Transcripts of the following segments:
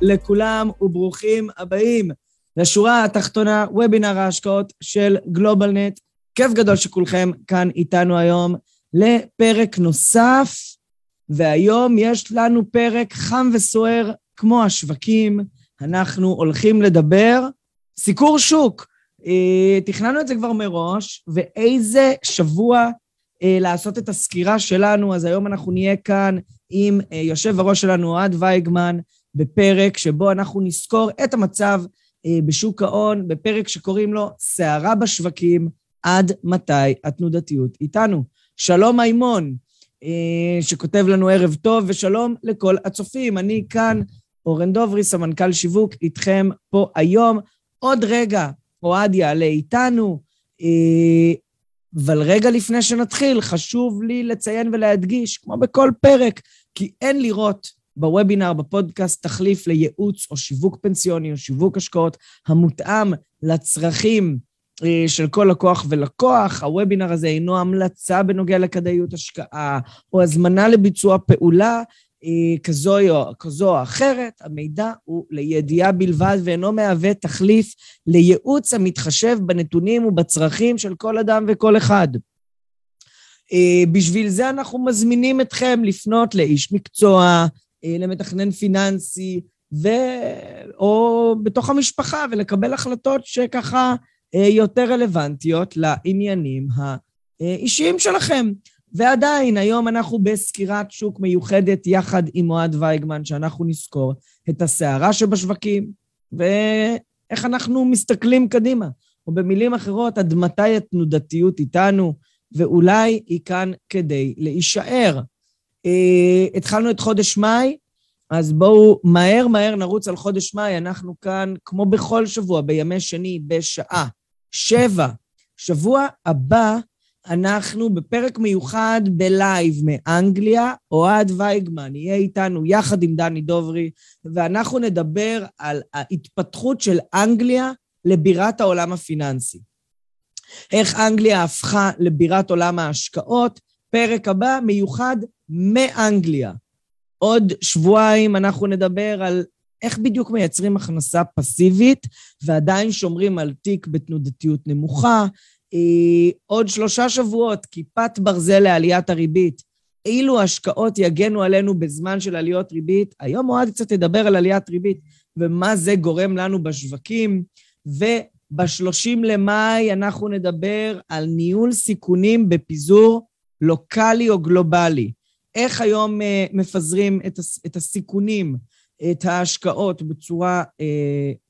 לכולם וברוכים הבאים לשורה התחתונה, וובינר ההשקעות של גלובלנט. כיף גדול שכולכם כאן איתנו היום לפרק נוסף, והיום יש לנו פרק חם וסוער כמו השווקים. אנחנו הולכים לדבר סיקור שוק. אה, תכננו את זה כבר מראש, ואיזה שבוע אה, לעשות את הסקירה שלנו, אז היום אנחנו נהיה כאן עם אה, יושב הראש שלנו, אוהד וייגמן, בפרק שבו אנחנו נזכור את המצב אה, בשוק ההון, בפרק שקוראים לו סערה בשווקים, עד מתי התנודתיות איתנו. שלום מימון, שכותב לנו ערב טוב, ושלום לכל הצופים. אני כאן, אורן דוברי, סמנכ"ל שיווק, איתכם פה היום. עוד רגע, אוהד יעלה איתנו. אבל רגע לפני שנתחיל, חשוב לי לציין ולהדגיש, כמו בכל פרק, כי אין לראות בוובינר, בפודקאסט, תחליף לייעוץ או שיווק פנסיוני או שיווק השקעות המותאם לצרכים אה, של כל לקוח ולקוח. הוובינר הזה אינו המלצה בנוגע לכדאיות השקעה או הזמנה לביצוע פעולה אה, כזו או, כזו או אחרת, המידע הוא לידיעה בלבד ואינו מהווה תחליף לייעוץ המתחשב בנתונים ובצרכים של כל אדם וכל אחד. אה, בשביל זה אנחנו מזמינים אתכם לפנות לאיש מקצוע, אה, למתכנן פיננסי, ו... או בתוך המשפחה, ולקבל החלטות שככה יותר רלוונטיות לעניינים האישיים שלכם. ועדיין, היום אנחנו בסקירת שוק מיוחדת יחד עם אוהד וייגמן, שאנחנו נזכור את הסערה שבשווקים ואיך אנחנו מסתכלים קדימה. או במילים אחרות, עד מתי התנודתיות איתנו, ואולי היא כאן כדי להישאר. אה, התחלנו את חודש מאי, אז בואו מהר מהר נרוץ על חודש מאי. אנחנו כאן, כמו בכל שבוע, בימי שני, בשעה שבע. שבוע הבא אנחנו בפרק מיוחד בלייב מאנגליה, אוהד וייגמן יהיה איתנו יחד עם דני דוברי, ואנחנו נדבר על ההתפתחות של אנגליה לבירת העולם הפיננסי. איך אנגליה הפכה לבירת עולם ההשקעות, פרק הבא מיוחד מאנגליה. עוד שבועיים אנחנו נדבר על איך בדיוק מייצרים הכנסה פסיבית ועדיין שומרים על תיק בתנודתיות נמוכה, אה, עוד שלושה שבועות, כיפת ברזל לעליית הריבית. אילו השקעות יגנו עלינו בזמן של עליות ריבית, היום אוהד קצת ידבר על עליית ריבית ומה זה גורם לנו בשווקים, וב-30 למאי אנחנו נדבר על ניהול סיכונים בפיזור לוקאלי או גלובלי. איך היום uh, מפזרים את, הס- את הסיכונים, את ההשקעות בצורה uh,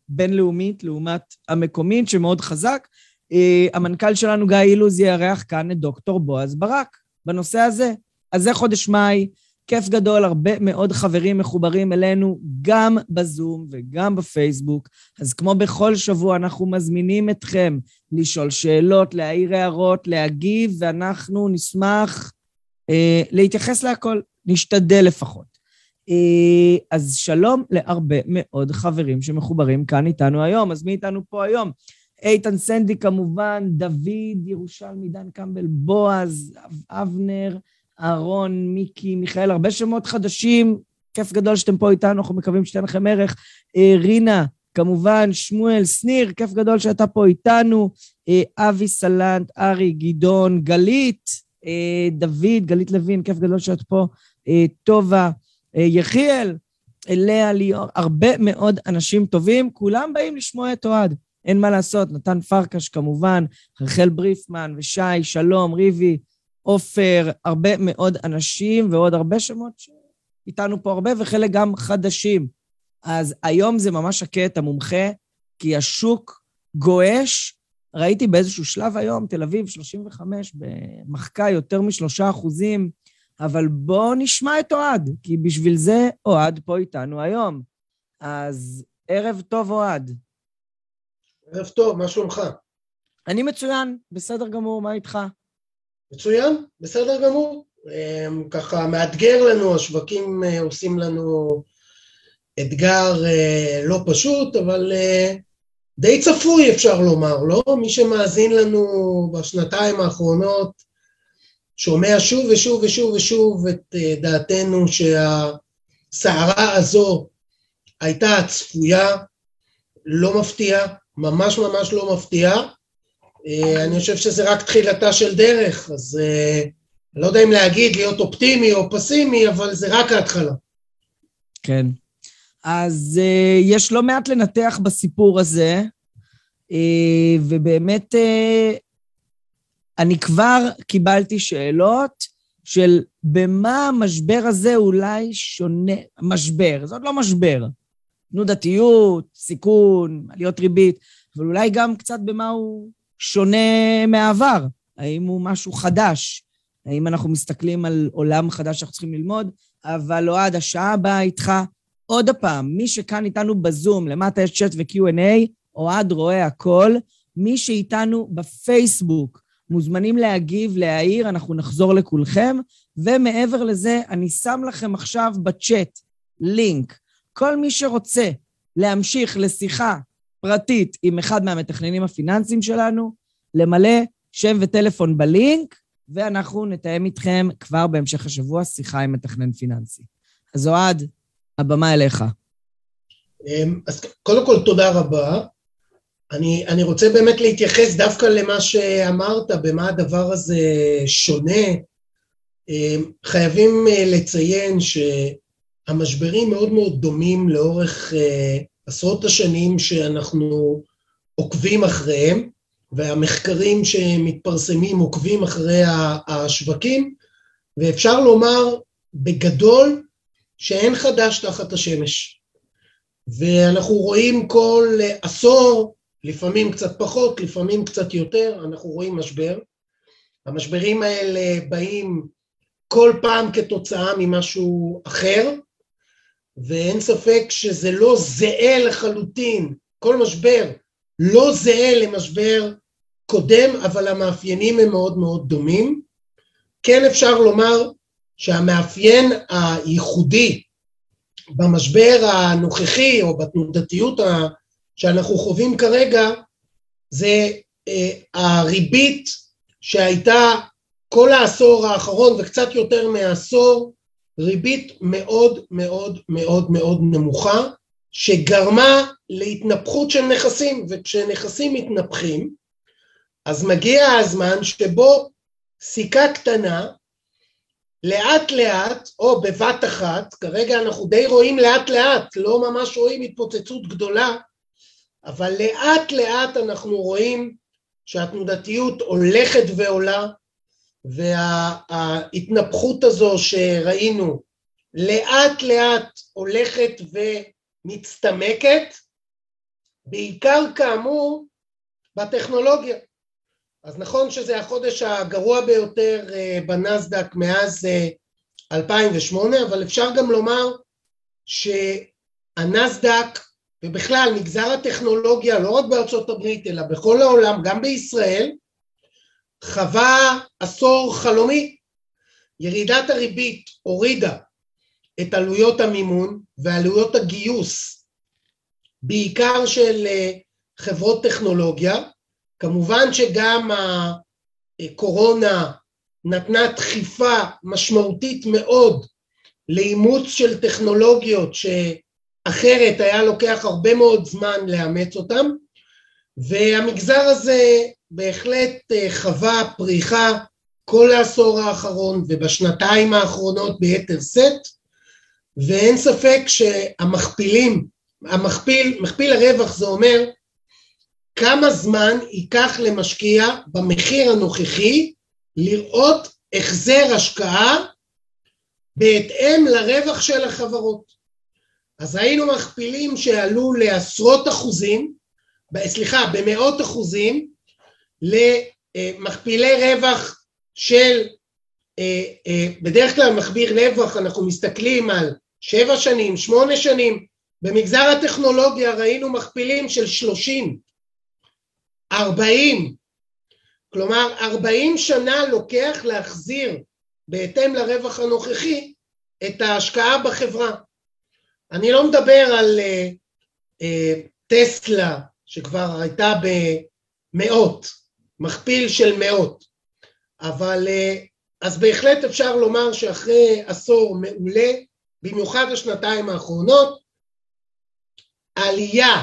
בינלאומית לעומת המקומית, שמאוד חזק, אה, המנכ"ל שלנו, גיא אילוז, יארח כאן את דוקטור בועז ברק בנושא הזה. אז זה חודש מאי, כיף גדול, הרבה מאוד חברים מחוברים אלינו, גם בזום וגם בפייסבוק. אז כמו בכל שבוע, אנחנו מזמינים אתכם לשאול שאלות, להעיר הערות, להגיב, ואנחנו נשמח אה, להתייחס להכל, נשתדל לפחות. אה, אז שלום להרבה מאוד חברים שמחוברים כאן איתנו היום. אז מי איתנו פה היום? איתן סנדי כמובן, דוד, ירושלמי, דן קמבל, בועז, אבנר, אהרון, מיקי, מיכאל, הרבה שמות חדשים, כיף גדול שאתם פה איתנו, אנחנו מקווים שתהיה לכם ערך. אה, רינה, כמובן, שמואל, שניר, כיף גדול שאתה פה איתנו. אה, אבי סלנט, ארי, גדעון, גלית, אה, דוד, גלית לוין, כיף גדול שאת פה. טובה, יחיאל, לאה ליאור, הרבה מאוד אנשים טובים, כולם באים לשמוע את אוהד. אין מה לעשות, נתן פרקש כמובן, רחל בריפמן ושי, שלום, ריבי, עופר, הרבה מאוד אנשים ועוד הרבה שמות שאיתנו פה הרבה, וחלק גם חדשים. אז היום זה ממש שקט, המומחה, כי השוק גועש. ראיתי באיזשהו שלב היום, תל אביב 35, במחקה יותר משלושה אחוזים, אבל בואו נשמע את אוהד, כי בשביל זה אוהד פה איתנו היום. אז ערב טוב, אוהד. ערב טוב, מה שלומך? אני מצוין, בסדר גמור, מה איתך? מצוין, בסדר גמור. אמ, ככה מאתגר לנו, השווקים אה, עושים לנו אתגר אה, לא פשוט, אבל אה, די צפוי אפשר לומר, לא? מי שמאזין לנו בשנתיים האחרונות שומע שוב ושוב ושוב ושוב את דעתנו שהסערה הזו הייתה צפויה, לא מפתיע, ממש ממש לא מפתיע. אני חושב שזה רק תחילתה של דרך, אז אני לא יודע אם להגיד להיות אופטימי או פסימי, אבל זה רק ההתחלה. כן. אז uh, יש לא מעט לנתח בסיפור הזה, ובאמת אני כבר קיבלתי שאלות של במה המשבר הזה אולי שונה, משבר, זה עוד לא משבר, תנודתיות, סיכון, עליות ריבית, אבל אולי גם קצת במה הוא שונה מהעבר, האם הוא משהו חדש, האם אנחנו מסתכלים על עולם חדש שאנחנו צריכים ללמוד, אבל אוהד, השעה הבאה איתך. עוד פעם, מי שכאן איתנו בזום, למטה יש צ'אט ו-Q&A, אוהד רואה הכל. מי שאיתנו בפייסבוק, מוזמנים להגיב, להעיר, אנחנו נחזור לכולכם. ומעבר לזה, אני שם לכם עכשיו בצ'אט לינק. כל מי שרוצה להמשיך לשיחה פרטית עם אחד מהמתכננים הפיננסיים שלנו, למלא שם וטלפון בלינק, ואנחנו נתאם איתכם כבר בהמשך השבוע שיחה עם מתכנן פיננסי. אז אוהד, הבמה אליך. אמ, אז קודם כל, תודה רבה. אני, אני רוצה באמת להתייחס דווקא למה שאמרת, במה הדבר הזה שונה. אמ, חייבים אה, לציין שהמשברים מאוד מאוד דומים לאורך אה, עשרות השנים שאנחנו עוקבים אחריהם. והמחקרים שמתפרסמים עוקבים אחרי השווקים, ואפשר לומר בגדול שאין חדש תחת השמש. ואנחנו רואים כל עשור, לפעמים קצת פחות, לפעמים קצת יותר, אנחנו רואים משבר. המשברים האלה באים כל פעם כתוצאה ממשהו אחר, ואין ספק שזה לא זהה לחלוטין, כל משבר לא זהה למשבר קודם, אבל המאפיינים הם מאוד מאוד דומים. כן אפשר לומר שהמאפיין הייחודי במשבר הנוכחי או בתנודתיות שאנחנו חווים כרגע זה אה, הריבית שהייתה כל העשור האחרון וקצת יותר מעשור, ריבית מאוד מאוד מאוד מאוד נמוכה, שגרמה להתנפחות של נכסים, וכשנכסים מתנפחים, אז מגיע הזמן שבו סיכה קטנה, לאט לאט, או בבת אחת, כרגע אנחנו די רואים לאט לאט, לא ממש רואים התפוצצות גדולה, אבל לאט לאט אנחנו רואים שהתנודתיות הולכת ועולה, וההתנפחות הזו שראינו לאט לאט הולכת ומצטמקת, בעיקר כאמור בטכנולוגיה. אז נכון שזה החודש הגרוע ביותר אה, בנסדק מאז 2008, אה, אבל אפשר גם לומר שהנסדק ובכלל מגזר הטכנולוגיה, לא רק בארצות הברית אלא בכל העולם, גם בישראל, חווה עשור חלומי. ירידת הריבית הורידה את עלויות המימון ועלויות הגיוס, בעיקר של אה, חברות טכנולוגיה, כמובן שגם הקורונה נתנה דחיפה משמעותית מאוד לאימוץ של טכנולוגיות שאחרת היה לוקח הרבה מאוד זמן לאמץ אותן, והמגזר הזה בהחלט אה, חווה פריחה כל העשור האחרון ובשנתיים האחרונות ביתר שאת, ואין ספק שהמכפילים, המכפיל, מכפיל הרווח זה אומר כמה זמן ייקח למשקיע במחיר הנוכחי לראות החזר השקעה בהתאם לרווח של החברות. אז ראינו מכפילים שעלו לעשרות אחוזים, סליחה, במאות אחוזים, למכפילי רווח של, אה, אה, בדרך כלל מכפיר רווח אנחנו מסתכלים על שבע שנים, שמונה שנים, במגזר הטכנולוגיה ראינו מכפילים של 30, 40, כלומר 40 שנה לוקח להחזיר בהתאם לרווח הנוכחי את ההשקעה בחברה. אני לא מדבר על uh, uh, טסלה שכבר הייתה במאות, מכפיל של מאות, אבל uh, אז בהחלט אפשר לומר שאחרי עשור מעולה, במיוחד השנתיים האחרונות, עלייה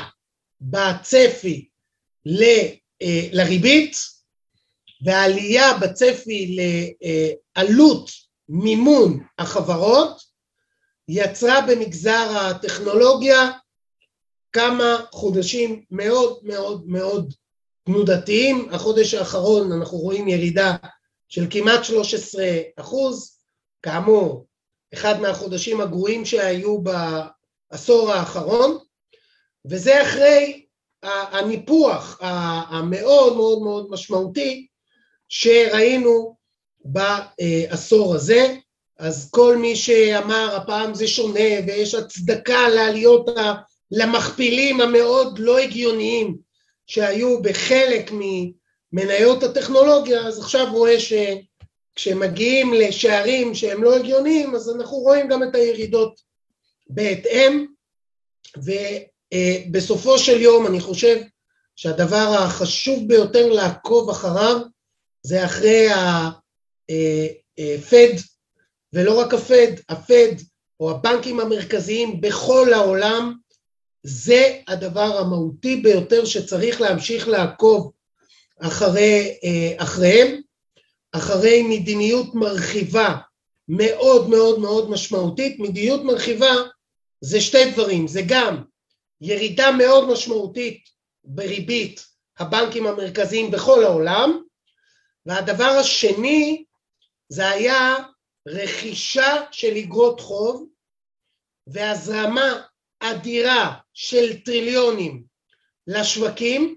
בצפי ל, uh, לריבית ועלייה בצפי לעלות מימון החברות יצרה במגזר הטכנולוגיה כמה חודשים מאוד מאוד מאוד תנודתיים. החודש האחרון אנחנו רואים ירידה של כמעט 13 אחוז, כאמור, אחד מהחודשים הגרועים שהיו בעשור האחרון, וזה אחרי הניפוח המאוד מאוד מאוד משמעותי שראינו בעשור הזה. אז כל מי שאמר הפעם זה שונה ויש הצדקה לעליות למכפילים המאוד לא הגיוניים שהיו בחלק ממניות הטכנולוגיה, אז עכשיו רואה שכשמגיעים לשערים שהם לא הגיוניים, אז אנחנו רואים גם את הירידות בהתאם, ובסופו של יום אני חושב שהדבר החשוב ביותר לעקוב אחריו זה אחרי הפד, ולא רק הפד, הפד או הבנקים המרכזיים בכל העולם, זה הדבר המהותי ביותר שצריך להמשיך לעקוב אחרי, אחריהם, אחרי מדיניות מרחיבה מאוד מאוד מאוד משמעותית. מדיניות מרחיבה זה שתי דברים, זה גם ירידה מאוד משמעותית בריבית הבנקים המרכזיים בכל העולם, והדבר השני זה היה רכישה של אגרות חוב והזרמה אדירה של טריליונים לשווקים,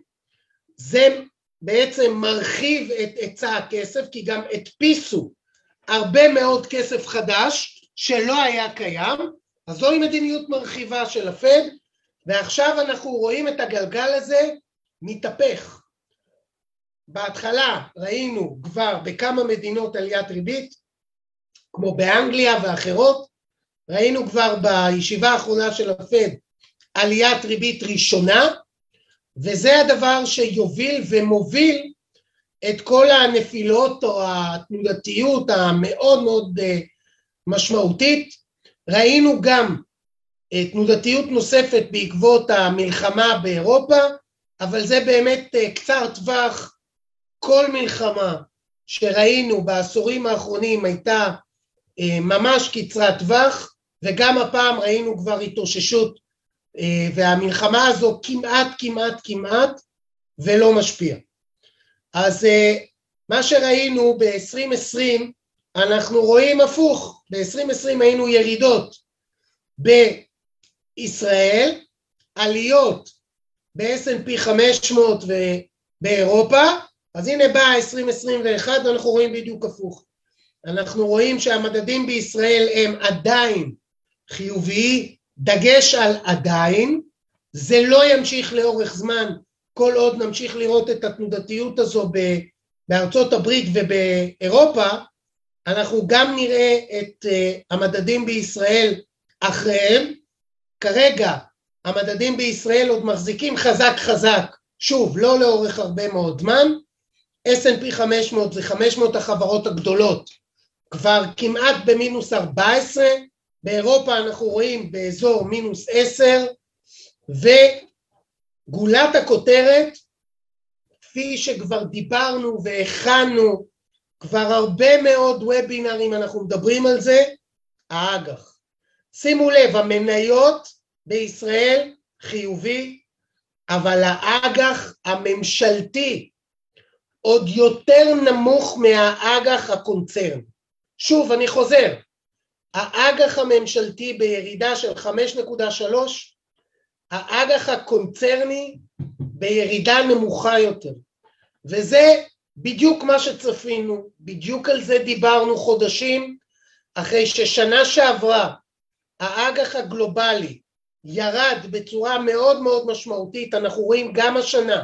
זה בעצם מרחיב את היצע הכסף כי גם הדפיסו הרבה מאוד כסף חדש שלא היה קיים, אז זוהי מדיניות מרחיבה של הפד ועכשיו אנחנו רואים את הגלגל הזה מתהפך. בהתחלה ראינו כבר בכמה מדינות עליית ריבית, כמו באנגליה ואחרות, ראינו כבר בישיבה האחרונה של הפד עליית ריבית ראשונה, וזה הדבר שיוביל ומוביל את כל הנפילות או התנודתיות המאוד מאוד אה, משמעותית. ראינו גם אה, תנודתיות נוספת בעקבות המלחמה באירופה, אבל זה באמת אה, קצר טווח כל מלחמה שראינו בעשורים האחרונים הייתה ממש קצרת טווח, וגם הפעם ראינו כבר התאוששות, אה, והמלחמה הזו כמעט כמעט כמעט ולא משפיע. אז אה, מה שראינו ב-2020 אנחנו רואים הפוך, ב-2020 היינו ירידות בישראל, עליות ב-S&P 500 ובאירופה, אז הנה בא 2021 ואנחנו רואים בדיוק הפוך. אנחנו רואים שהמדדים בישראל הם עדיין חיוביים, דגש על עדיין, זה לא ימשיך לאורך זמן כל עוד נמשיך לראות את התנודתיות הזו בארצות הברית ובאירופה, אנחנו גם נראה את uh, המדדים בישראל אחריהם. כרגע המדדים בישראל עוד מחזיקים חזק חזק, שוב, לא לאורך הרבה מאוד זמן, S&P 500 זה 500 החברות הגדולות כבר כמעט במינוס 14, באירופה אנחנו רואים באזור מינוס 10 וגולת הכותרת כפי שכבר דיברנו והכנו כבר הרבה מאוד וובינרים אנחנו מדברים על זה, האג"ח. שימו לב, המניות בישראל חיובי, אבל האג"ח הממשלתי עוד יותר נמוך מהאג"ח הקונצרן. שוב, אני חוזר, האג"ח הממשלתי בירידה של 5.3, האג"ח הקונצרני בירידה נמוכה יותר. וזה בדיוק מה שצפינו, בדיוק על זה דיברנו חודשים, אחרי ששנה שעברה האג"ח הגלובלי ירד בצורה מאוד מאוד משמעותית, אנחנו רואים גם השנה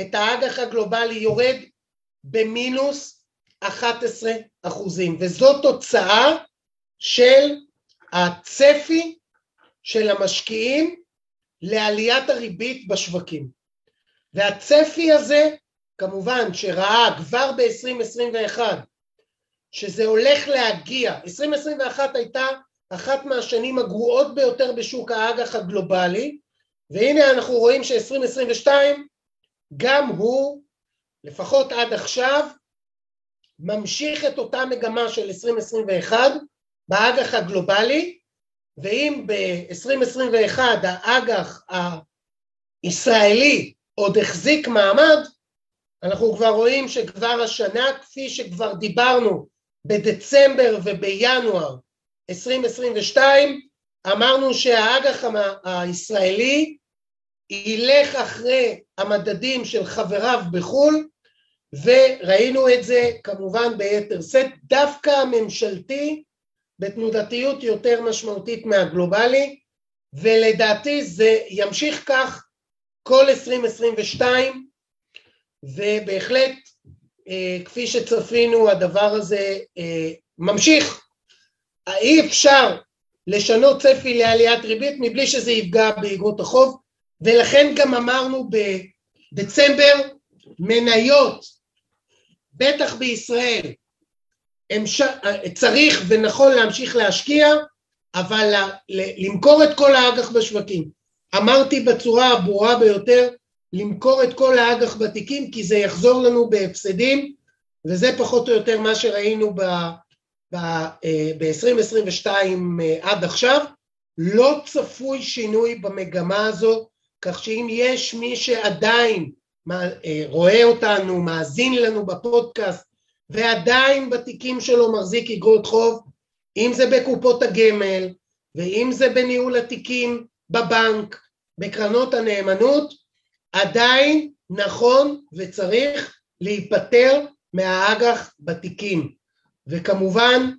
את האג"ח הגלובלי יורד במינוס 11 אחוזים, וזו תוצאה של הצפי של המשקיעים לעליית הריבית בשווקים. והצפי הזה, כמובן שראה כבר ב-2021 שזה הולך להגיע, 2021 הייתה אחת מהשנים הגרועות ביותר בשוק האג"ח הגלובלי, והנה אנחנו רואים ש-2022 גם הוא, לפחות עד עכשיו, ממשיך את אותה מגמה של 2021 באג"ח הגלובלי, ואם ב-2021 האג"ח הישראלי עוד החזיק מעמד, אנחנו כבר רואים שכבר השנה, כפי שכבר דיברנו בדצמבר ובינואר 2022, אמרנו שהאג"ח הישראלי ילך אחרי המדדים של חבריו בחו"ל, וראינו את זה כמובן ביתר שאת, דווקא הממשלתי בתנודתיות יותר משמעותית מהגלובלי, ולדעתי זה ימשיך כך כל 2022, ובהחלט אה, כפי שצפינו הדבר הזה אה, ממשיך. אי אפשר לשנות צפי לעליית ריבית מבלי שזה יפגע באגרות החוב, ולכן גם אמרנו בדצמבר מניות, בטח בישראל. צריך ונכון להמשיך להשקיע, אבל למכור את כל האג"ח בשווקים. אמרתי בצורה הברורה ביותר, למכור את כל האג"ח בתיקים כי זה יחזור לנו בהפסדים וזה פחות או יותר מה שראינו ב-2022 אה, אה, עד עכשיו. לא צפוי שינוי במגמה הזו, כך שאם יש מי שעדיין אה, רואה אותנו, מאזין לנו בפודקאסט ועדיין בתיקים שלו מחזיק אגרות חוב, אם זה בקופות הגמל ואם זה בניהול התיקים בבנק, בקרנות הנאמנות, עדיין נכון וצריך להיפטר מהאג"ח בתיקים. וכמובן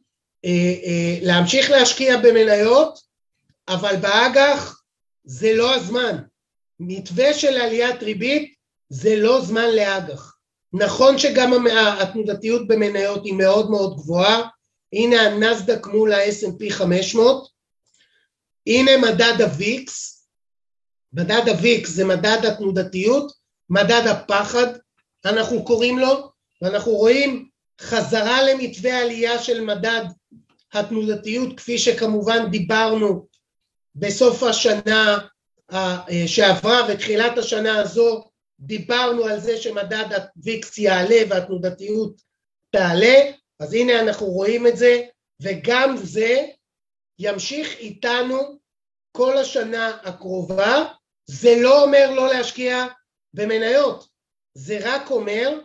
אה, אה, להמשיך להשקיע במניות אבל באג"ח זה לא הזמן. מתווה של עליית ריבית זה לא זמן לאג"ח נכון שגם התנודתיות במניות היא מאוד מאוד גבוהה. הנה הנסדק מול ה-S&P 500 הנה מדד הוויקס מדד הוויקס זה מדד התנודתיות, מדד הפחד אנחנו קוראים לו, ואנחנו רואים חזרה למתווה עלייה של מדד התנודתיות כפי שכמובן דיברנו בסוף השנה אה, שעברה ותחילת השנה הזו דיברנו על זה שמדד הוויקס יעלה והתנודתיות תעלה אז הנה אנחנו רואים את זה וגם זה ימשיך איתנו כל השנה הקרובה זה לא אומר לא להשקיע במניות, זה רק אומר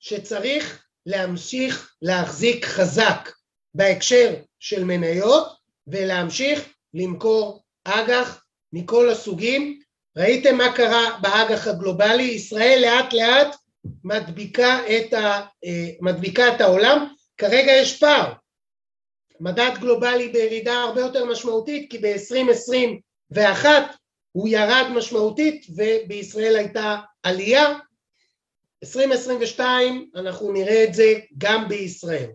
שצריך להמשיך להחזיק חזק בהקשר של מניות ולהמשיך למכור אג"ח מכל הסוגים. ראיתם מה קרה באג"ח הגלובלי, ישראל לאט לאט מדביקה את, ה, אה, מדביקה את העולם, כרגע יש פער, מדד גלובלי בירידה הרבה יותר משמעותית כי ב-2021 הוא ירד משמעותית ובישראל הייתה עלייה. 2022 אנחנו נראה את זה גם בישראל.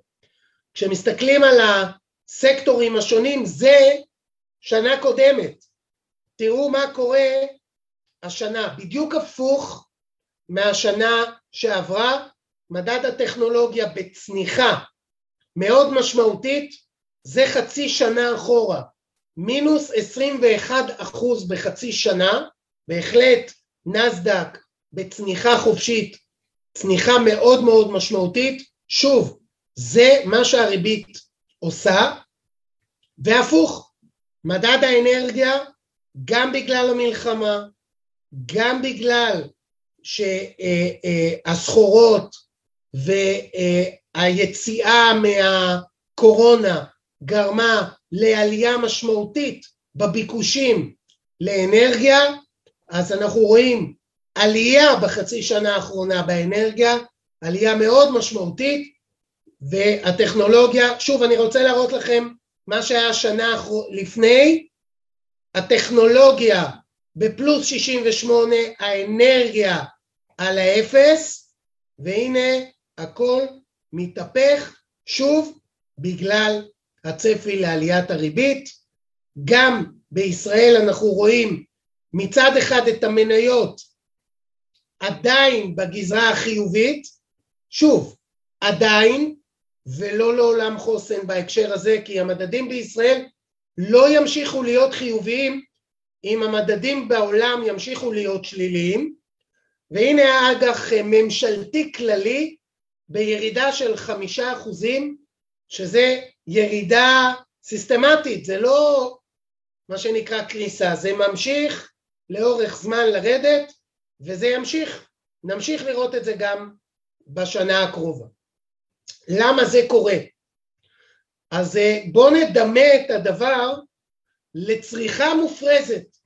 כשמסתכלים על הסקטורים השונים זה שנה קודמת. תראו מה קורה השנה, בדיוק הפוך מהשנה שעברה, מדד הטכנולוגיה בצניחה מאוד משמעותית, זה חצי שנה אחורה. מינוס 21 אחוז בחצי שנה, בהחלט נסדק בצניחה חופשית, צניחה מאוד מאוד משמעותית, שוב, זה מה שהריבית עושה, והפוך, מדד האנרגיה, גם בגלל המלחמה, גם בגלל שהסחורות והיציאה מהקורונה גרמה לעלייה משמעותית בביקושים לאנרגיה, אז אנחנו רואים עלייה בחצי שנה האחרונה באנרגיה, עלייה מאוד משמעותית, והטכנולוגיה, שוב אני רוצה להראות לכם מה שהיה שנה לפני, הטכנולוגיה בפלוס 68, האנרגיה על האפס, והנה הכל מתהפך שוב בגלל הצפי לעליית הריבית. גם בישראל אנחנו רואים מצד אחד את המניות עדיין בגזרה החיובית, שוב, עדיין, ולא לעולם חוסן בהקשר הזה, כי המדדים בישראל לא ימשיכו להיות חיוביים אם המדדים בעולם ימשיכו להיות שליליים, והנה האג"ח ממשלתי כללי בירידה של חמישה אחוזים, שזה ירידה סיסטמטית, זה לא מה שנקרא קריסה, זה ממשיך לאורך זמן לרדת, וזה ימשיך, נמשיך לראות את זה גם בשנה הקרובה. למה זה קורה? אז אה, בואו נדמה את הדבר לצריכה מופרזת.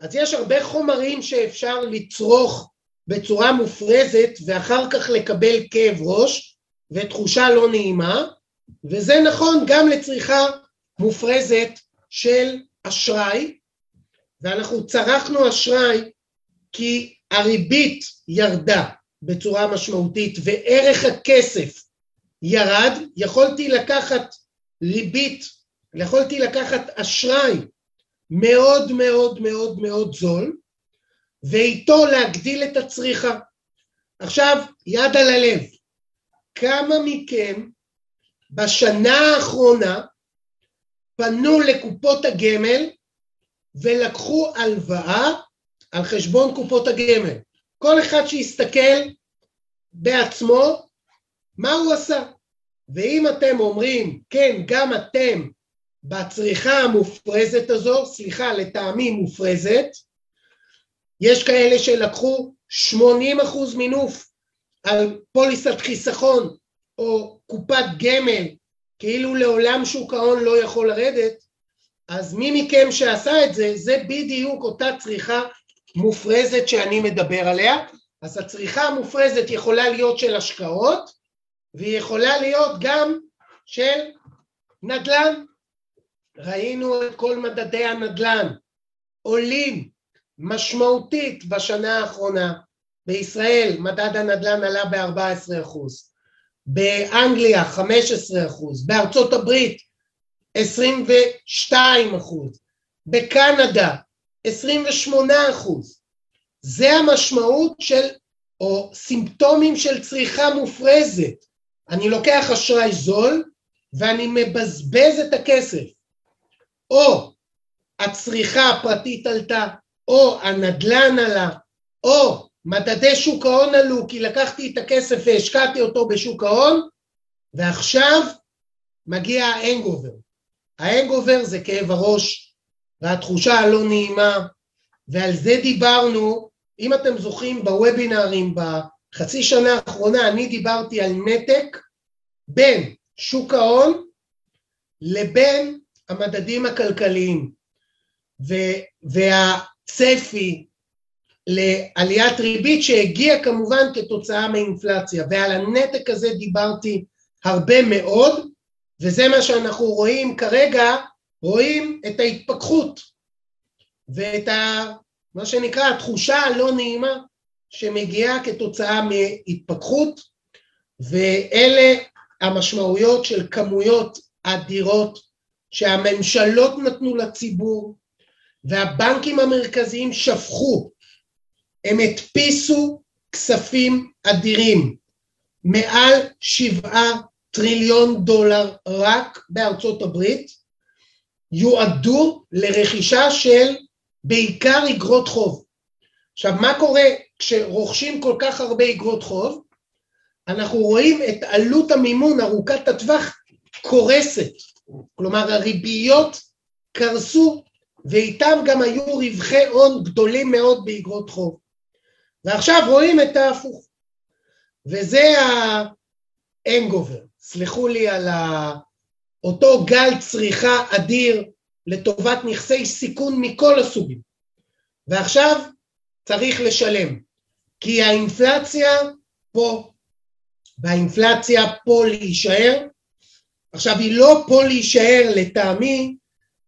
אז יש הרבה חומרים שאפשר לצרוך בצורה מופרזת ואחר כך לקבל כאב ראש ותחושה לא נעימה, וזה נכון גם לצריכה מופרזת של אשראי, ואנחנו צרכנו אשראי כי הריבית ירדה בצורה משמעותית וערך הכסף ירד, יכולתי לקחת ריבית, יכולתי לקחת אשראי מאוד מאוד מאוד מאוד זול, ואיתו להגדיל את הצריכה. עכשיו, יד על הלב, כמה מכם בשנה האחרונה פנו לקופות הגמל ולקחו הלוואה על חשבון קופות הגמל. כל אחד שיסתכל בעצמו מה הוא עשה. ואם אתם אומרים, כן, גם אתם בצריכה המופרזת הזו, סליחה, לטעמי מופרזת, יש כאלה שלקחו 80 אחוז מינוף על פוליסת חיסכון או קופת גמל, כאילו לעולם שוק ההון לא יכול לרדת, אז מי מכם שעשה את זה, זה בדיוק אותה צריכה מופרזת שאני מדבר עליה. אז הצריכה המופרזת יכולה להיות של השקעות, והיא יכולה להיות גם של נדל"ן. ראינו את כל מדדי הנדל"ן עולים משמעותית בשנה האחרונה. בישראל מדד הנדל"ן עלה ב-14 באנגליה 15 בארצות הברית 22 בקנדה 28 זה המשמעות של, או סימפטומים של צריכה מופרזת. אני לוקח אשראי זול ואני מבזבז את הכסף. או הצריכה הפרטית עלתה, או הנדלן עלה, או מדדי שוק ההון עלו כי לקחתי את הכסף והשקעתי אותו בשוק ההון, ועכשיו מגיע האנגובר. האנגובר זה כאב הראש והתחושה הלא נעימה, ועל זה דיברנו, אם אתם זוכרים בוובינרים בחצי שנה האחרונה, אני דיברתי על נתק בין שוק ההון לבין המדדים הכלכליים, והצפי לעליית ריבית שהגיע כמובן כתוצאה מאינפלציה, ועל הנתק הזה דיברתי הרבה מאוד, וזה מה שאנחנו רואים כרגע, רואים את ההתפכחות ואת ה, מה שנקרא התחושה הלא נעימה שמגיעה כתוצאה מהתפכחות, ואלה המשמעויות של כמויות אדירות שהממשלות נתנו לציבור והבנקים המרכזיים שפכו הם הדפיסו כספים אדירים, מעל שבעה טריליון דולר רק בארצות הברית, יועדו לרכישה של בעיקר אגרות חוב. עכשיו מה קורה כשרוכשים כל כך הרבה אגרות חוב? אנחנו רואים את עלות המימון ארוכת הטווח קורסת, כלומר הריביות קרסו ואיתם גם היו רווחי הון גדולים מאוד באגרות חוב. ועכשיו רואים את ההפוך. וזה האנגובר, סלחו לי על ה... אותו גל צריכה אדיר לטובת נכסי סיכון מכל הסוגים. ועכשיו צריך לשלם, כי האינפלציה פה, והאינפלציה פה להישאר. עכשיו היא לא פה להישאר לטעמי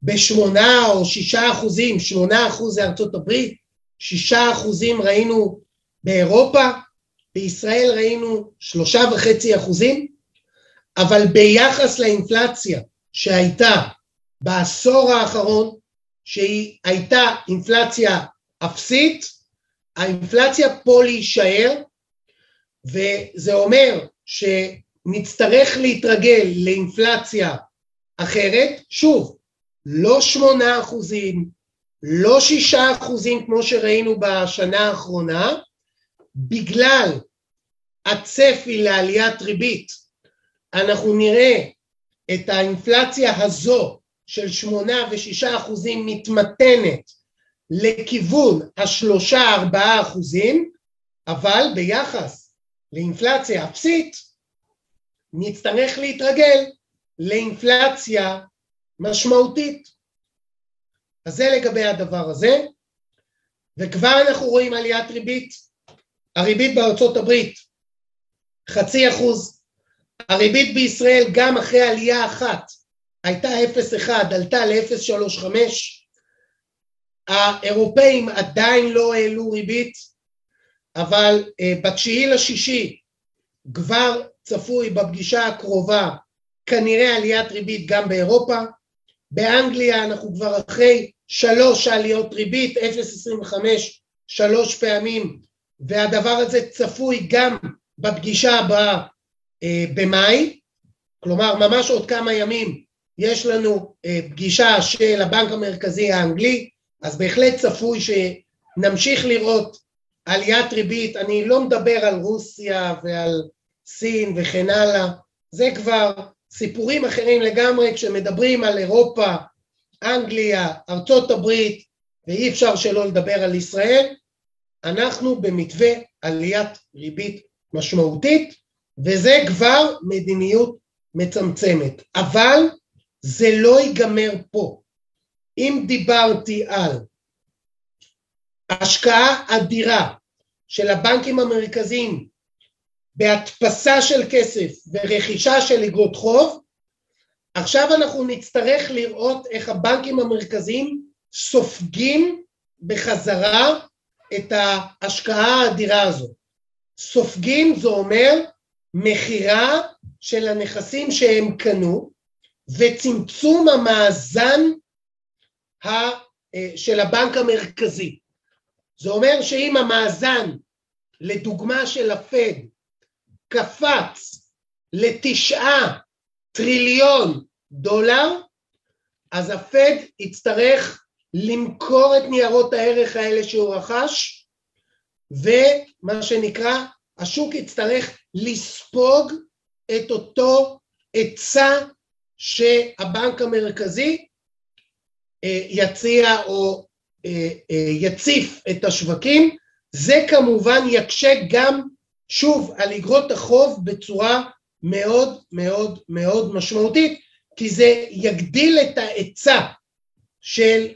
בשמונה או שישה אחוזים, שמונה אחוז זה ארצות הברית, שישה אחוזים ראינו באירופה, בישראל ראינו שלושה וחצי אחוזים, אבל ביחס לאינפלציה שהייתה בעשור האחרון, שהיא הייתה אינפלציה אפסית, האינפלציה פה להישאר, וזה אומר שנצטרך להתרגל לאינפלציה אחרת, שוב, לא שמונה אחוזים, לא שישה אחוזים כמו שראינו בשנה האחרונה, בגלל הצפי לעליית ריבית, אנחנו נראה את האינפלציה הזו של שמונה ושישה אחוזים מתמתנת לכיוון השלושה ארבעה אחוזים, אבל ביחס לאינפלציה אפסית נצטרך להתרגל לאינפלציה משמעותית. אז זה לגבי הדבר הזה, וכבר אנחנו רואים עליית ריבית. הריבית בארצות הברית חצי אחוז, הריבית בישראל גם אחרי עלייה אחת הייתה 0.1, עלתה ל-0.35, האירופאים עדיין לא העלו ריבית, אבל uh, בתשיעי לשישי כבר צפוי בפגישה הקרובה כנראה עליית ריבית גם באירופה, באנגליה אנחנו כבר אחרי שלוש עליות ריבית, 0.25 שלוש פעמים, והדבר הזה צפוי גם בפגישה הבאה אה, במאי, כלומר ממש עוד כמה ימים יש לנו אה, פגישה של הבנק המרכזי האנגלי, אז בהחלט צפוי שנמשיך לראות עליית ריבית, אני לא מדבר על רוסיה ועל סין וכן הלאה, זה כבר סיפורים אחרים לגמרי כשמדברים על אירופה, אנגליה, ארצות הברית, ואי אפשר שלא לדבר על ישראל, אנחנו במתווה עליית ריבית משמעותית, וזה כבר מדיניות מצמצמת. אבל זה לא ייגמר פה. אם דיברתי על השקעה אדירה של הבנקים המרכזיים בהדפסה של כסף ורכישה של אגרות חוב, עכשיו אנחנו נצטרך לראות איך הבנקים המרכזיים סופגים בחזרה את ההשקעה האדירה הזו. סופגים זה אומר מכירה של הנכסים שהם קנו וצמצום המאזן אה, של הבנק המרכזי. זה אומר שאם המאזן, לדוגמה של הפד, קפץ לתשעה טריליון דולר, אז הפד יצטרך למכור את ניירות הערך האלה שהוא רכש, ומה שנקרא, השוק יצטרך לספוג את אותו היצע שהבנק המרכזי אה, יציע או אה, אה, יציף את השווקים, זה כמובן יקשה גם שוב על אגרות החוב בצורה מאוד מאוד מאוד משמעותית, כי זה יגדיל את ההיצע של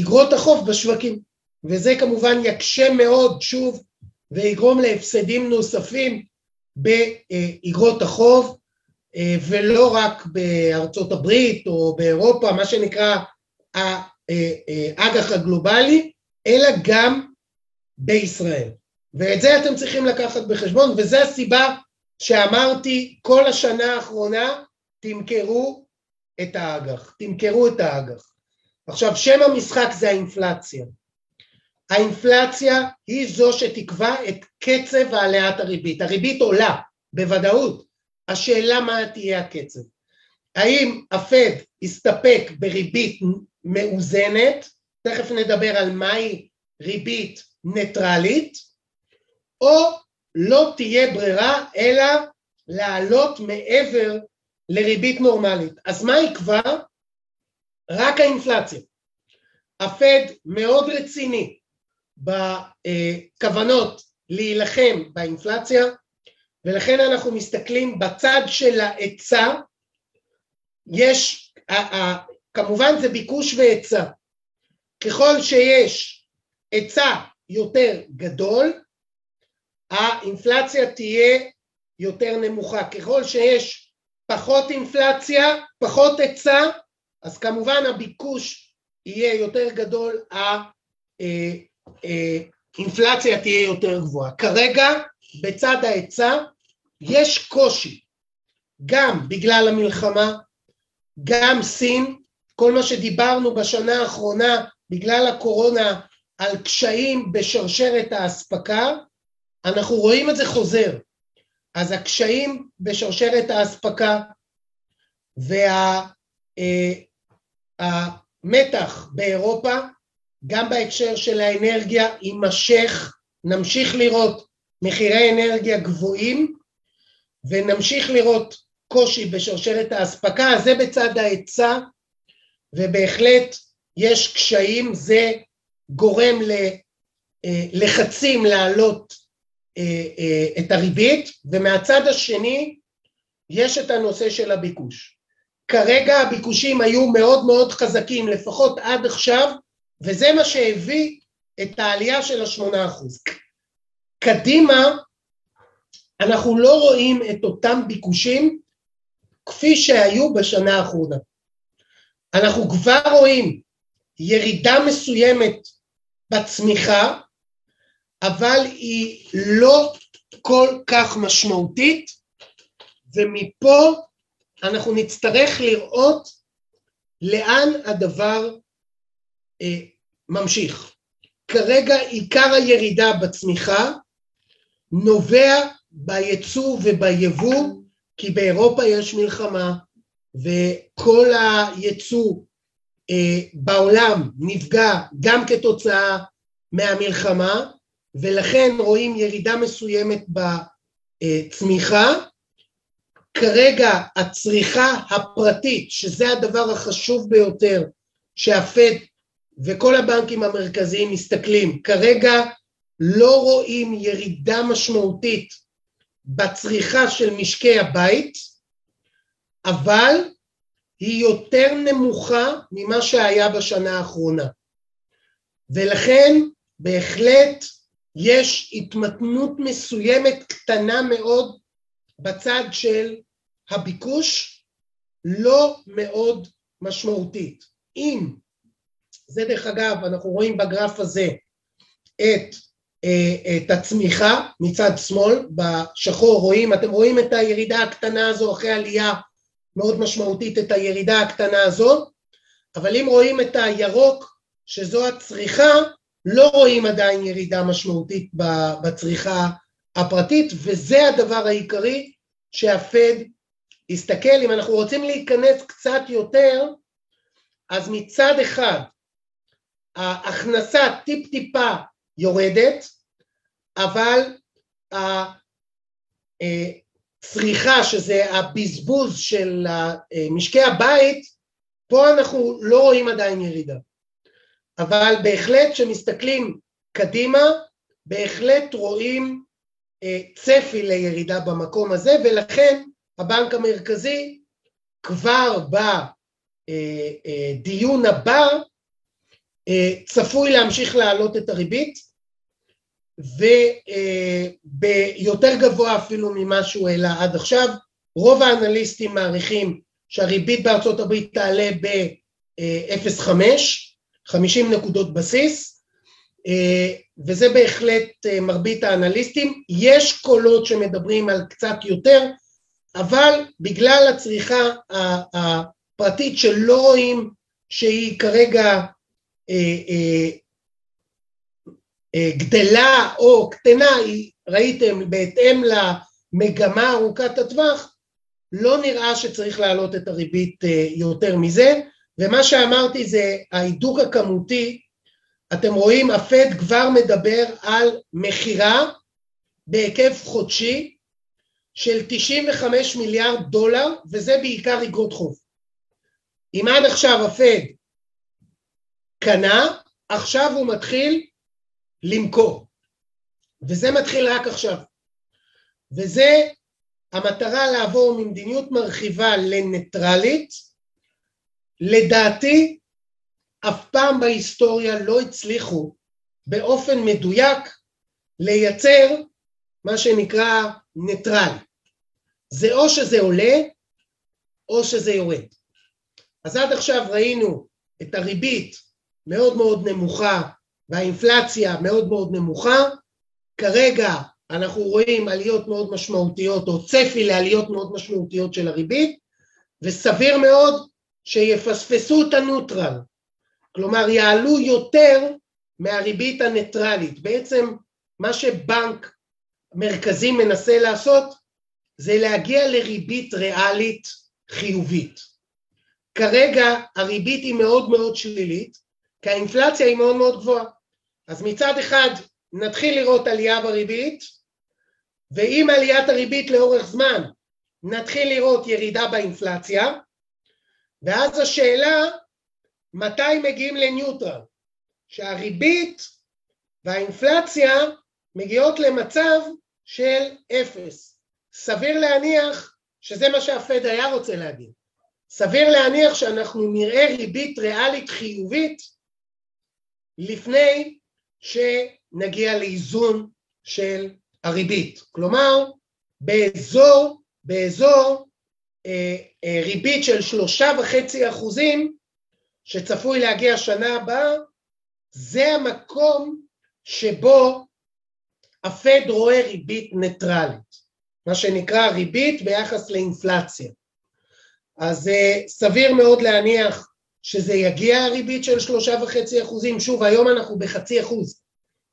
אגרות החוב בשווקים, וזה כמובן יקשה מאוד שוב ויגרום להפסדים נוספים באגרות החוב, ולא רק בארצות הברית או באירופה, מה שנקרא האג"ח הגלובלי, אלא גם בישראל. ואת זה אתם צריכים לקחת בחשבון, וזו הסיבה שאמרתי כל השנה האחרונה, תמכרו את האג"ח, תמכרו את האג"ח. עכשיו, שם המשחק זה האינפלציה. האינפלציה היא זו שתקבע את קצב העלאת הריבית. הריבית עולה, בוודאות. השאלה מה תהיה הקצב. האם הפד יסתפק בריבית מאוזנת, תכף נדבר על מהי ריבית ניטרלית, או לא תהיה ברירה אלא לעלות מעבר לריבית נורמלית. אז מה יקבע? רק האינפלציה. הפד מאוד רציני בכוונות להילחם באינפלציה, ולכן אנחנו מסתכלים בצד של ההיצע, יש, כמובן זה ביקוש והיצע. ככל שיש היצע יותר גדול, האינפלציה תהיה יותר נמוכה. ככל שיש פחות אינפלציה, פחות היצע, אז כמובן הביקוש יהיה יותר גדול, האינפלציה תהיה יותר גבוהה. כרגע בצד ההיצע יש קושי, גם בגלל המלחמה, גם סין, כל מה שדיברנו בשנה האחרונה בגלל הקורונה על קשיים בשרשרת האספקה, אנחנו רואים את זה חוזר. אז הקשיים בשרשרת האספקה והמתח אה, באירופה, גם בהקשר של האנרגיה, יימשך, נמשיך לראות מחירי אנרגיה גבוהים ונמשיך לראות קושי בשרשרת האספקה, זה בצד ההיצע ובהחלט יש קשיים, זה גורם ללחצים אה, להעלות אה, את הריבית, ומהצד השני יש את הנושא של הביקוש. כרגע הביקושים היו מאוד מאוד חזקים, לפחות עד עכשיו, וזה מה שהביא את העלייה של השמונה אחוז. קדימה אנחנו לא רואים את אותם ביקושים כפי שהיו בשנה האחרונה. אנחנו כבר רואים ירידה מסוימת בצמיחה, אבל היא לא כל כך משמעותית, ומפה אנחנו נצטרך לראות לאן הדבר אה, ממשיך. כרגע עיקר הירידה בצמיחה נובע ביצוא וביבוא, כי באירופה יש מלחמה, וכל היצוא אה, בעולם נפגע גם כתוצאה מהמלחמה, ולכן רואים ירידה מסוימת בצמיחה. כרגע הצריכה הפרטית, שזה הדבר החשוב ביותר שהפד וכל הבנקים המרכזיים מסתכלים, כרגע לא רואים ירידה משמעותית בצריכה של משקי הבית, אבל היא יותר נמוכה ממה שהיה בשנה האחרונה. ולכן בהחלט יש התמתנות מסוימת קטנה מאוד בצד של הביקוש, לא מאוד משמעותית. אם, זה דרך אגב, אנחנו רואים בגרף הזה את, אה, את הצמיחה מצד שמאל, בשחור רואים, אתם רואים את הירידה הקטנה הזו אחרי עלייה מאוד משמעותית את הירידה הקטנה הזו, אבל אם רואים את הירוק, שזו הצריכה, לא רואים עדיין ירידה משמעותית בצריכה הפרטית, וזה הדבר העיקרי שהפד יסתכל. אם אנחנו רוצים להיכנס קצת יותר, אז מצד אחד ההכנסה טיפ טיפה יורדת, אבל הצריכה, שזה הבזבוז של משקי הבית, פה אנחנו לא רואים עדיין ירידה. אבל בהחלט כשמסתכלים קדימה, בהחלט רואים אה, צפי לירידה במקום הזה, ולכן הבנק המרכזי כבר בדיון הבא אה, צפוי להמשיך להעלות את הריבית, וביותר גבוה אפילו ממה שהוא העלה עד עכשיו. רוב האנליסטים מעריכים שהריבית בארצות הברית תעלה ב-0.5, 50 נקודות בסיס, וזה בהחלט מרבית האנליסטים. יש קולות שמדברים על קצת יותר, אבל בגלל הצריכה הפרטית שלא רואים שהיא כרגע אה, גדלה או קטנה, ראיתם בהתאם למגמה ארוכת הטווח, לא נראה שצריך להעלות את הריבית אה, יותר מזה, ומה שאמרתי זה ההידוק הכמותי, אתם רואים הפד כבר מדבר על מכירה בהיקף חודשי של 95 מיליארד דולר, וזה בעיקר אגרות חוב. אם עד עכשיו הפד קנה, עכשיו הוא מתחיל למכור. וזה מתחיל רק עכשיו. וזה המטרה לעבור ממדיניות מרחיבה לניטרלית. לדעתי, אף פעם בהיסטוריה לא הצליחו באופן מדויק לייצר מה שנקרא ניטרל. זה או שזה עולה או שזה יורד. אז עד עכשיו ראינו את הריבית מאוד מאוד נמוכה והאינפלציה מאוד מאוד נמוכה, כרגע אנחנו רואים עליות מאוד משמעותיות או צפי לעליות מאוד משמעותיות של הריבית וסביר מאוד שיפספסו את הנוטרל, כלומר יעלו יותר מהריבית הניטרלית. בעצם מה שבנק מרכזי מנסה לעשות זה להגיע לריבית ריאלית חיובית. כרגע הריבית היא מאוד מאוד שלילית, כי האינפלציה היא מאוד מאוד גבוהה. אז מצד אחד נתחיל לראות עלייה בריבית, ועם עליית הריבית לאורך זמן נתחיל לראות ירידה באינפלציה, ואז השאלה מתי מגיעים לניוטרל, שהריבית והאינפלציה מגיעות למצב של אפס. סביר להניח שזה מה שהפד היה רוצה להגיד. סביר להניח שאנחנו נראה ריבית ריאלית חיובית לפני שנגיע לאיזון של הריבית. כלומר, באזור, באזור ריבית של שלושה וחצי אחוזים שצפוי להגיע שנה הבאה, זה המקום שבו הפד רואה ריבית ניטרלית, מה שנקרא ריבית ביחס לאינפלציה. אז uh, סביר מאוד להניח שזה יגיע הריבית של שלושה וחצי אחוזים, שוב היום אנחנו בחצי אחוז,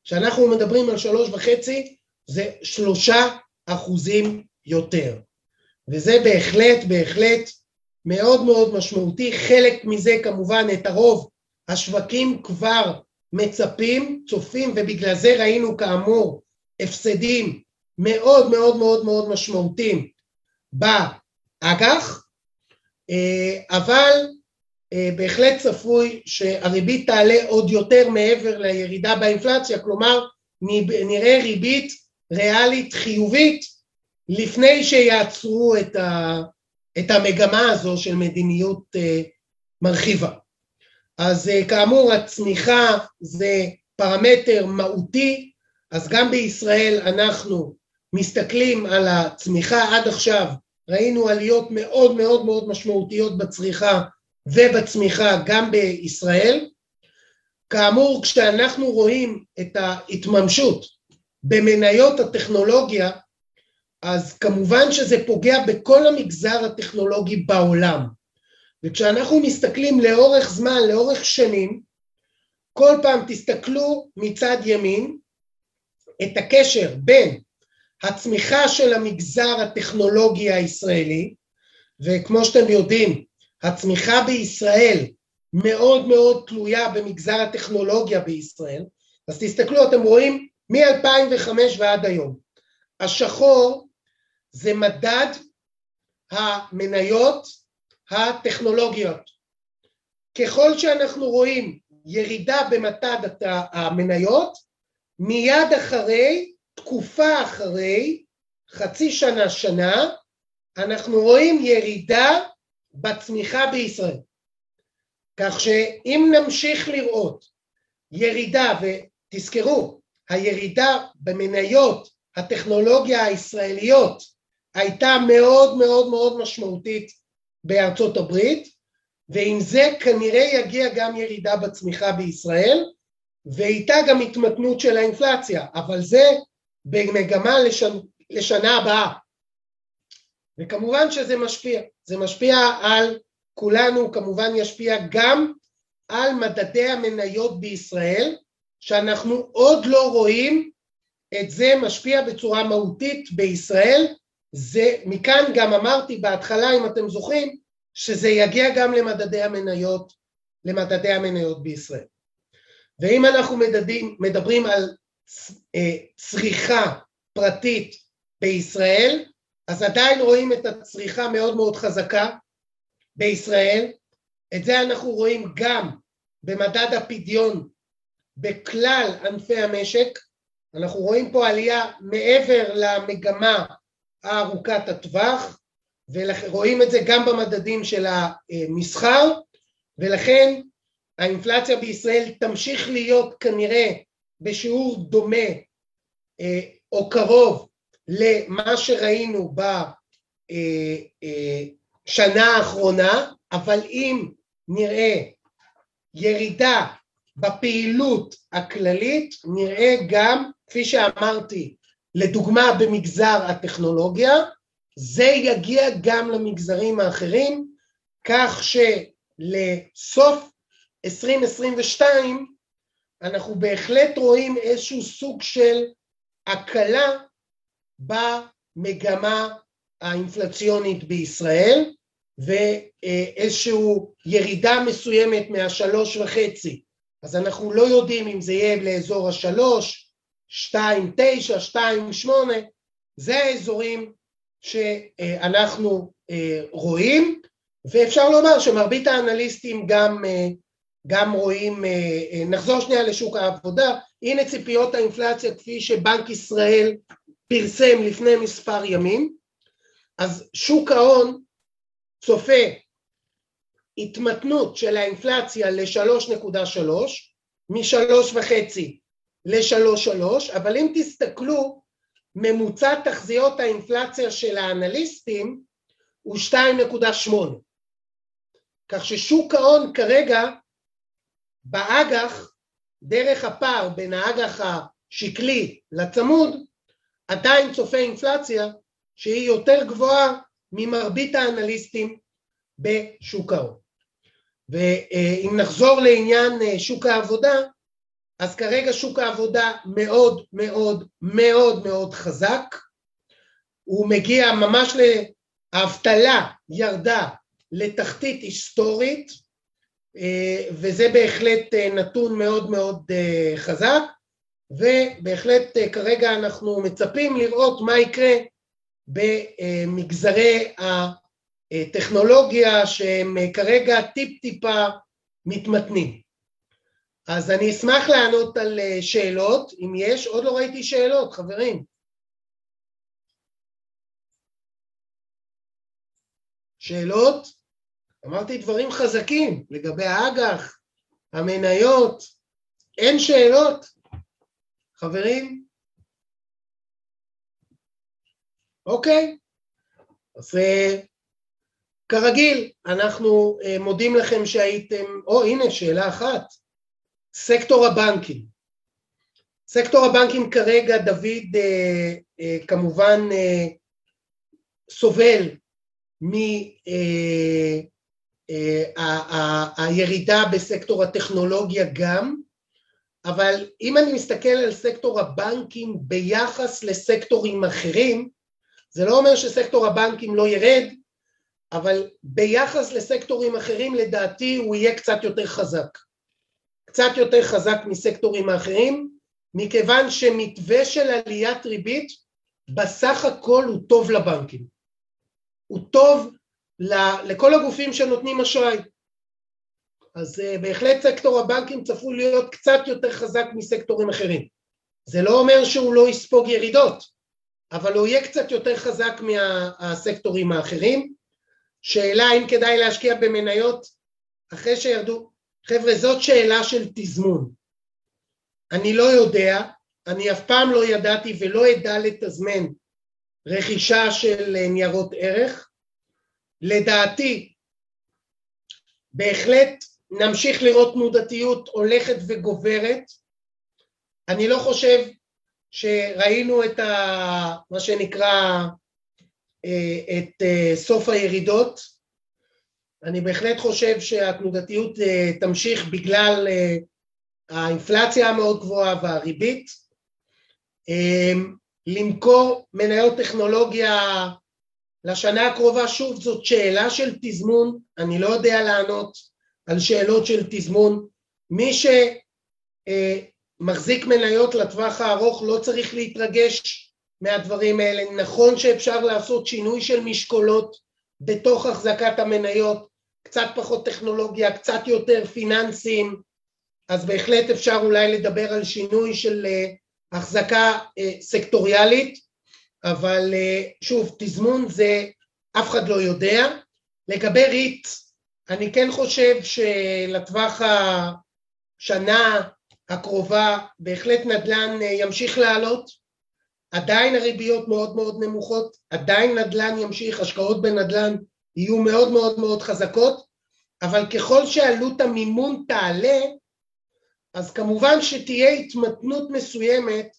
כשאנחנו מדברים על שלוש וחצי זה שלושה אחוזים יותר, וזה בהחלט בהחלט מאוד מאוד משמעותי, חלק מזה כמובן את הרוב השווקים כבר מצפים, צופים ובגלל זה ראינו כאמור הפסדים מאוד מאוד מאוד מאוד משמעותיים באג"ח, אה, אבל אה, בהחלט צפוי שהריבית תעלה עוד יותר מעבר לירידה באינפלציה, כלומר נראה ריבית ריאלית חיובית לפני שיעצרו את, ה, את המגמה הזו של מדיניות אה, מרחיבה. אז כאמור הצמיחה זה פרמטר מהותי אז גם בישראל אנחנו מסתכלים על הצמיחה עד עכשיו, ראינו עליות מאוד מאוד מאוד משמעותיות בצריכה ובצמיחה גם בישראל. כאמור, כשאנחנו רואים את ההתממשות במניות הטכנולוגיה, אז כמובן שזה פוגע בכל המגזר הטכנולוגי בעולם. וכשאנחנו מסתכלים לאורך זמן, לאורך שנים, כל פעם תסתכלו מצד ימין, את הקשר בין הצמיחה של המגזר הטכנולוגי הישראלי, וכמו שאתם יודעים, הצמיחה בישראל מאוד מאוד תלויה במגזר הטכנולוגיה בישראל, אז תסתכלו, אתם רואים מ-2005 ועד היום. השחור זה מדד המניות הטכנולוגיות. ככל שאנחנו רואים ירידה במדד המניות, מיד אחרי, תקופה אחרי, חצי שנה, שנה, אנחנו רואים ירידה בצמיחה בישראל. כך שאם נמשיך לראות ירידה, ותזכרו, הירידה במניות הטכנולוגיה הישראליות הייתה מאוד מאוד מאוד משמעותית בארצות הברית, ועם זה כנראה יגיע גם ירידה בצמיחה בישראל, ואיתה גם התמתנות של האינפלציה, אבל זה במגמה לשנ... לשנה הבאה. וכמובן שזה משפיע, זה משפיע על כולנו, כמובן ישפיע גם על מדדי המניות בישראל, שאנחנו עוד לא רואים את זה משפיע בצורה מהותית בישראל, זה מכאן גם אמרתי בהתחלה אם אתם זוכרים שזה יגיע גם למדדי המניות, למדדי המניות בישראל. ואם אנחנו מדדים, מדברים על אה, צריכה פרטית בישראל, אז עדיין רואים את הצריכה מאוד מאוד חזקה בישראל, את זה אנחנו רואים גם במדד הפדיון בכלל ענפי המשק, אנחנו רואים פה עלייה מעבר למגמה הארוכת הטווח, ורואים את זה גם במדדים של המסחר, ולכן האינפלציה בישראל תמשיך להיות כנראה בשיעור דומה אה, או קרוב למה שראינו בשנה אה, אה, האחרונה, אבל עם נראה ירידה בפעילות הכללית, נראה גם, כפי שאמרתי, לדוגמה במגזר הטכנולוגיה, זה יגיע גם למגזרים האחרים, כך שלסוף 2022 אנחנו בהחלט רואים איזשהו סוג של הקלה במגמה האינפלציונית בישראל ואיזושהי ירידה מסוימת מהשלוש וחצי. אז אנחנו לא יודעים אם זה יהיה לאזור השלוש, שתיים תשע, שתיים שמונה, זה האזורים שאנחנו אה, רואים ואפשר לומר שמרבית האנליסטים גם, אה, גם רואים, אה, נחזור שנייה לשוק העבודה, הנה ציפיות האינפלציה כפי שבנק ישראל פרסם לפני מספר ימים, אז שוק ההון צופה התמתנות של האינפלציה ל-3.3, מ-3.5 ל-3.3, אבל אם תסתכלו, ממוצע תחזיות האינפלציה של האנליסטים הוא 2.8. כך ששוק ההון כרגע באג"ח, דרך הפער בין האג"ח השקלי לצמוד, עדיין צופה אינפלציה שהיא יותר גבוהה ממרבית האנליסטים בשוק ההון. ואם נחזור לעניין אה, שוק העבודה, אז כרגע שוק העבודה מאוד מאוד מאוד מאוד חזק, הוא מגיע ממש לאבטלה ירדה לתחתית היסטורית אה, וזה בהחלט אה, נתון מאוד מאוד חזק ובהחלט כרגע אנחנו מצפים לראות מה יקרה במגזרי הטכנולוגיה שהם כרגע טיפ טיפה מתמתנים. אז אני אשמח לענות על שאלות, אם יש, עוד לא ראיתי שאלות, חברים. שאלות? אמרתי דברים חזקים לגבי האג"ח, המניות, אין שאלות, חברים? אוקיי, אז אה, כרגיל, אנחנו אה, מודים לכם שהייתם, או הנה שאלה אחת, סקטור הבנקים. סקטור הבנקים כרגע, דוד אה, אה, כמובן אה, סובל מהירידה אה, אה, בסקטור הטכנולוגיה גם, אבל אם אני מסתכל על סקטור הבנקים ביחס לסקטורים אחרים, זה לא אומר שסקטור הבנקים לא ירד, אבל ביחס לסקטורים אחרים לדעתי הוא יהיה קצת יותר חזק. קצת יותר חזק מסקטורים האחרים, מכיוון שמתווה של עליית ריבית בסך הכל הוא טוב לבנקים. הוא טוב לכל הגופים שנותנים אשראי. אז uh, בהחלט סקטור הבנקים צפוי להיות קצת יותר חזק מסקטורים אחרים. זה לא אומר שהוא לא יספוג ירידות, אבל הוא יהיה קצת יותר חזק מהסקטורים האחרים. שאלה אם כדאי להשקיע במניות אחרי שירדו, חבר'ה זאת שאלה של תזמון. אני לא יודע, אני אף פעם לא ידעתי ולא אדע לתזמן רכישה של ניירות ערך. לדעתי בהחלט נמשיך לראות תנודתיות הולכת וגוברת. אני לא חושב שראינו את ה... מה שנקרא אה, את אה, סוף הירידות. אני בהחלט חושב שהתנודתיות אה, תמשיך בגלל האינפלציה המאוד גבוהה והריבית. למכור מניות טכנולוגיה לשנה הקרובה, שוב זאת שאלה של תזמון, אני לא יודע לענות על שאלות של תזמון. מי שמחזיק מניות לטווח הארוך לא צריך להתרגש מהדברים האלה. נכון שאפשר לעשות שינוי של משקולות בתוך החזקת המניות, קצת פחות טכנולוגיה, קצת יותר פיננסים, אז בהחלט אפשר אולי לדבר על שינוי של אה, החזקה אה, סקטוריאלית, אבל אה, שוב, תזמון זה אף אחד לא יודע. לגבי ריט, אני כן חושב שלטווח השנה הקרובה בהחלט נדל"ן ימשיך לעלות, עדיין הריביות מאוד מאוד נמוכות, עדיין נדל"ן ימשיך, השקעות בנדל"ן יהיו מאוד מאוד מאוד חזקות, אבל ככל שעלות המימון תעלה, אז כמובן שתהיה התמתנות מסוימת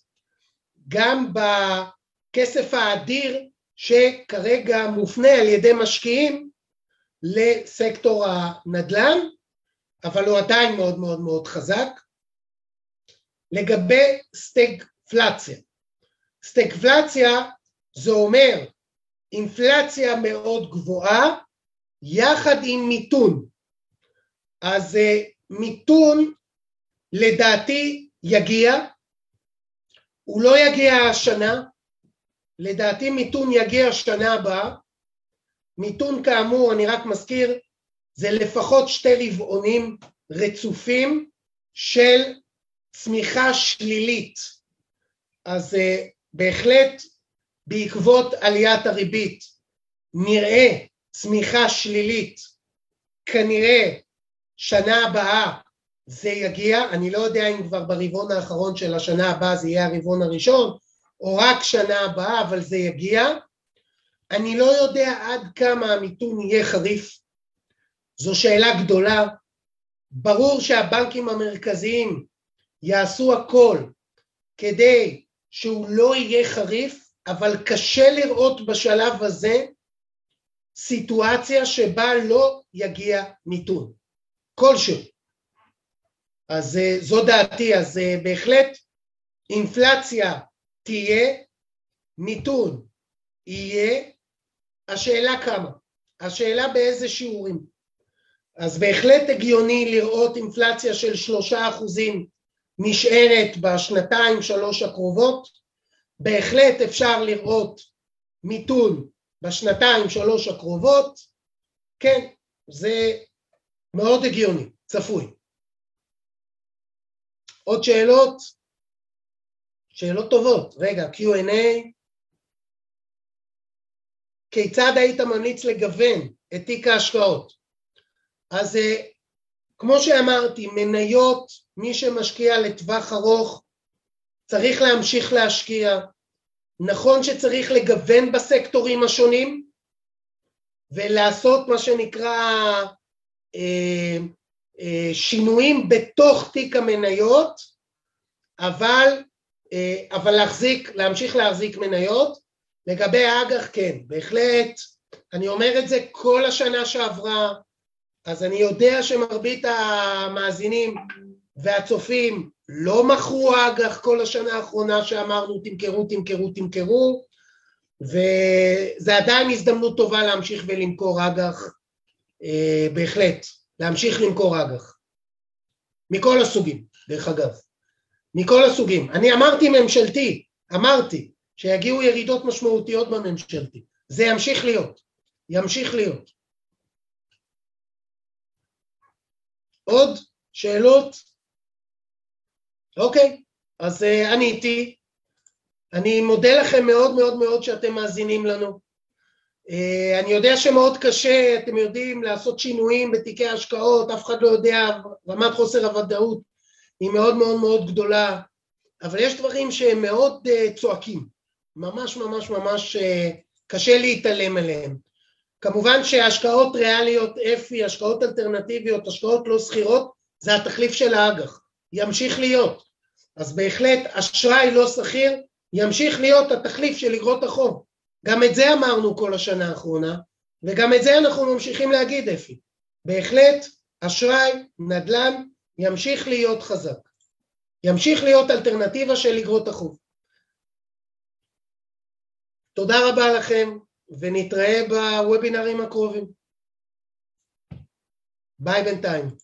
גם בכסף האדיר שכרגע מופנה על ידי משקיעים לסקטור הנדל"ן, אבל הוא עדיין מאוד מאוד מאוד חזק. לגבי סטגפלציה, סטגפלציה זה אומר אינפלציה מאוד גבוהה יחד עם מיתון. אז אה, מיתון לדעתי יגיע, הוא לא יגיע השנה, לדעתי מיתון יגיע שנה הבאה, מיתון כאמור, אני רק מזכיר, זה לפחות שתי רבעונים רצופים של צמיחה שלילית. אז uh, בהחלט בעקבות עליית הריבית נראה צמיחה שלילית, כנראה שנה הבאה זה יגיע, אני לא יודע אם כבר ברבעון האחרון של השנה הבאה זה יהיה הרבעון הראשון, או רק שנה הבאה, אבל זה יגיע. אני לא יודע עד כמה המיתון יהיה חריף, זו שאלה גדולה. ברור שהבנקים המרכזיים יעשו הכל כדי שהוא לא יהיה חריף, אבל קשה לראות בשלב הזה סיטואציה שבה לא יגיע מיתון, כלשהו. אז אה, זו דעתי, אז אה, בהחלט אינפלציה תהיה, מיתון יהיה, השאלה כמה, השאלה באיזה שיעורים. אז בהחלט הגיוני לראות אינפלציה של שלושה אחוזים נשארת בשנתיים שלוש הקרובות, בהחלט אפשר לראות מיתון בשנתיים שלוש הקרובות, כן, זה מאוד הגיוני, צפוי. עוד שאלות? שאלות טובות. רגע, Q&A. כיצד היית ממליץ לגוון את תיק ההשקעות? אז אה, כמו שאמרתי, מניות, מי שמשקיע לטווח ארוך צריך להמשיך להשקיע. נכון שצריך לגוון בסקטורים השונים ולעשות מה שנקרא אה, אה, שינויים בתוך תיק המניות, אבל, אה, אבל להחזיק, להמשיך להחזיק מניות. לגבי האג"ח כן, בהחלט, אני אומר את זה כל השנה שעברה, אז אני יודע שמרבית המאזינים והצופים לא מכרו אג"ח כל השנה האחרונה שאמרנו תמכרו, תמכרו, תמכרו, וזה עדיין הזדמנות טובה להמשיך ולמכור אג"ח, אה, בהחלט. להמשיך למכור אג"ח. מכל הסוגים, דרך אגב. מכל הסוגים. אני אמרתי ממשלתי, אמרתי שיגיעו ירידות משמעותיות בממשלתי. זה ימשיך להיות. ימשיך להיות. עוד שאלות? אוקיי, אז עניתי. אני מודה לכם מאוד מאוד מאוד שאתם מאזינים לנו. אה, אני יודע שמאוד קשה, אתם יודעים, לעשות שינויים בתיקי השקעות, אף אחד לא יודע, רמת חוסר הוודאות היא מאוד מאוד מאוד גדולה, אבל יש דברים שהם מאוד אה, צועקים, ממש ממש ממש אה, קשה להתעלם עליהם. כמובן שהשקעות ריאליות, אפי, השקעות אלטרנטיביות, השקעות לא שכירות, זה התחליף של האג"ח, ימשיך להיות. אז בהחלט אשראי לא שכיר ימשיך להיות התחליף של אגרות החוב. גם את זה אמרנו כל השנה האחרונה, וגם את זה אנחנו ממשיכים להגיד, אפי. בהחלט, אשראי, נדל"ן, ימשיך להיות חזק. ימשיך להיות אלטרנטיבה של אגרות החוב. תודה רבה לכם, ונתראה בוובינרים הקרובים. ביי בינתיים.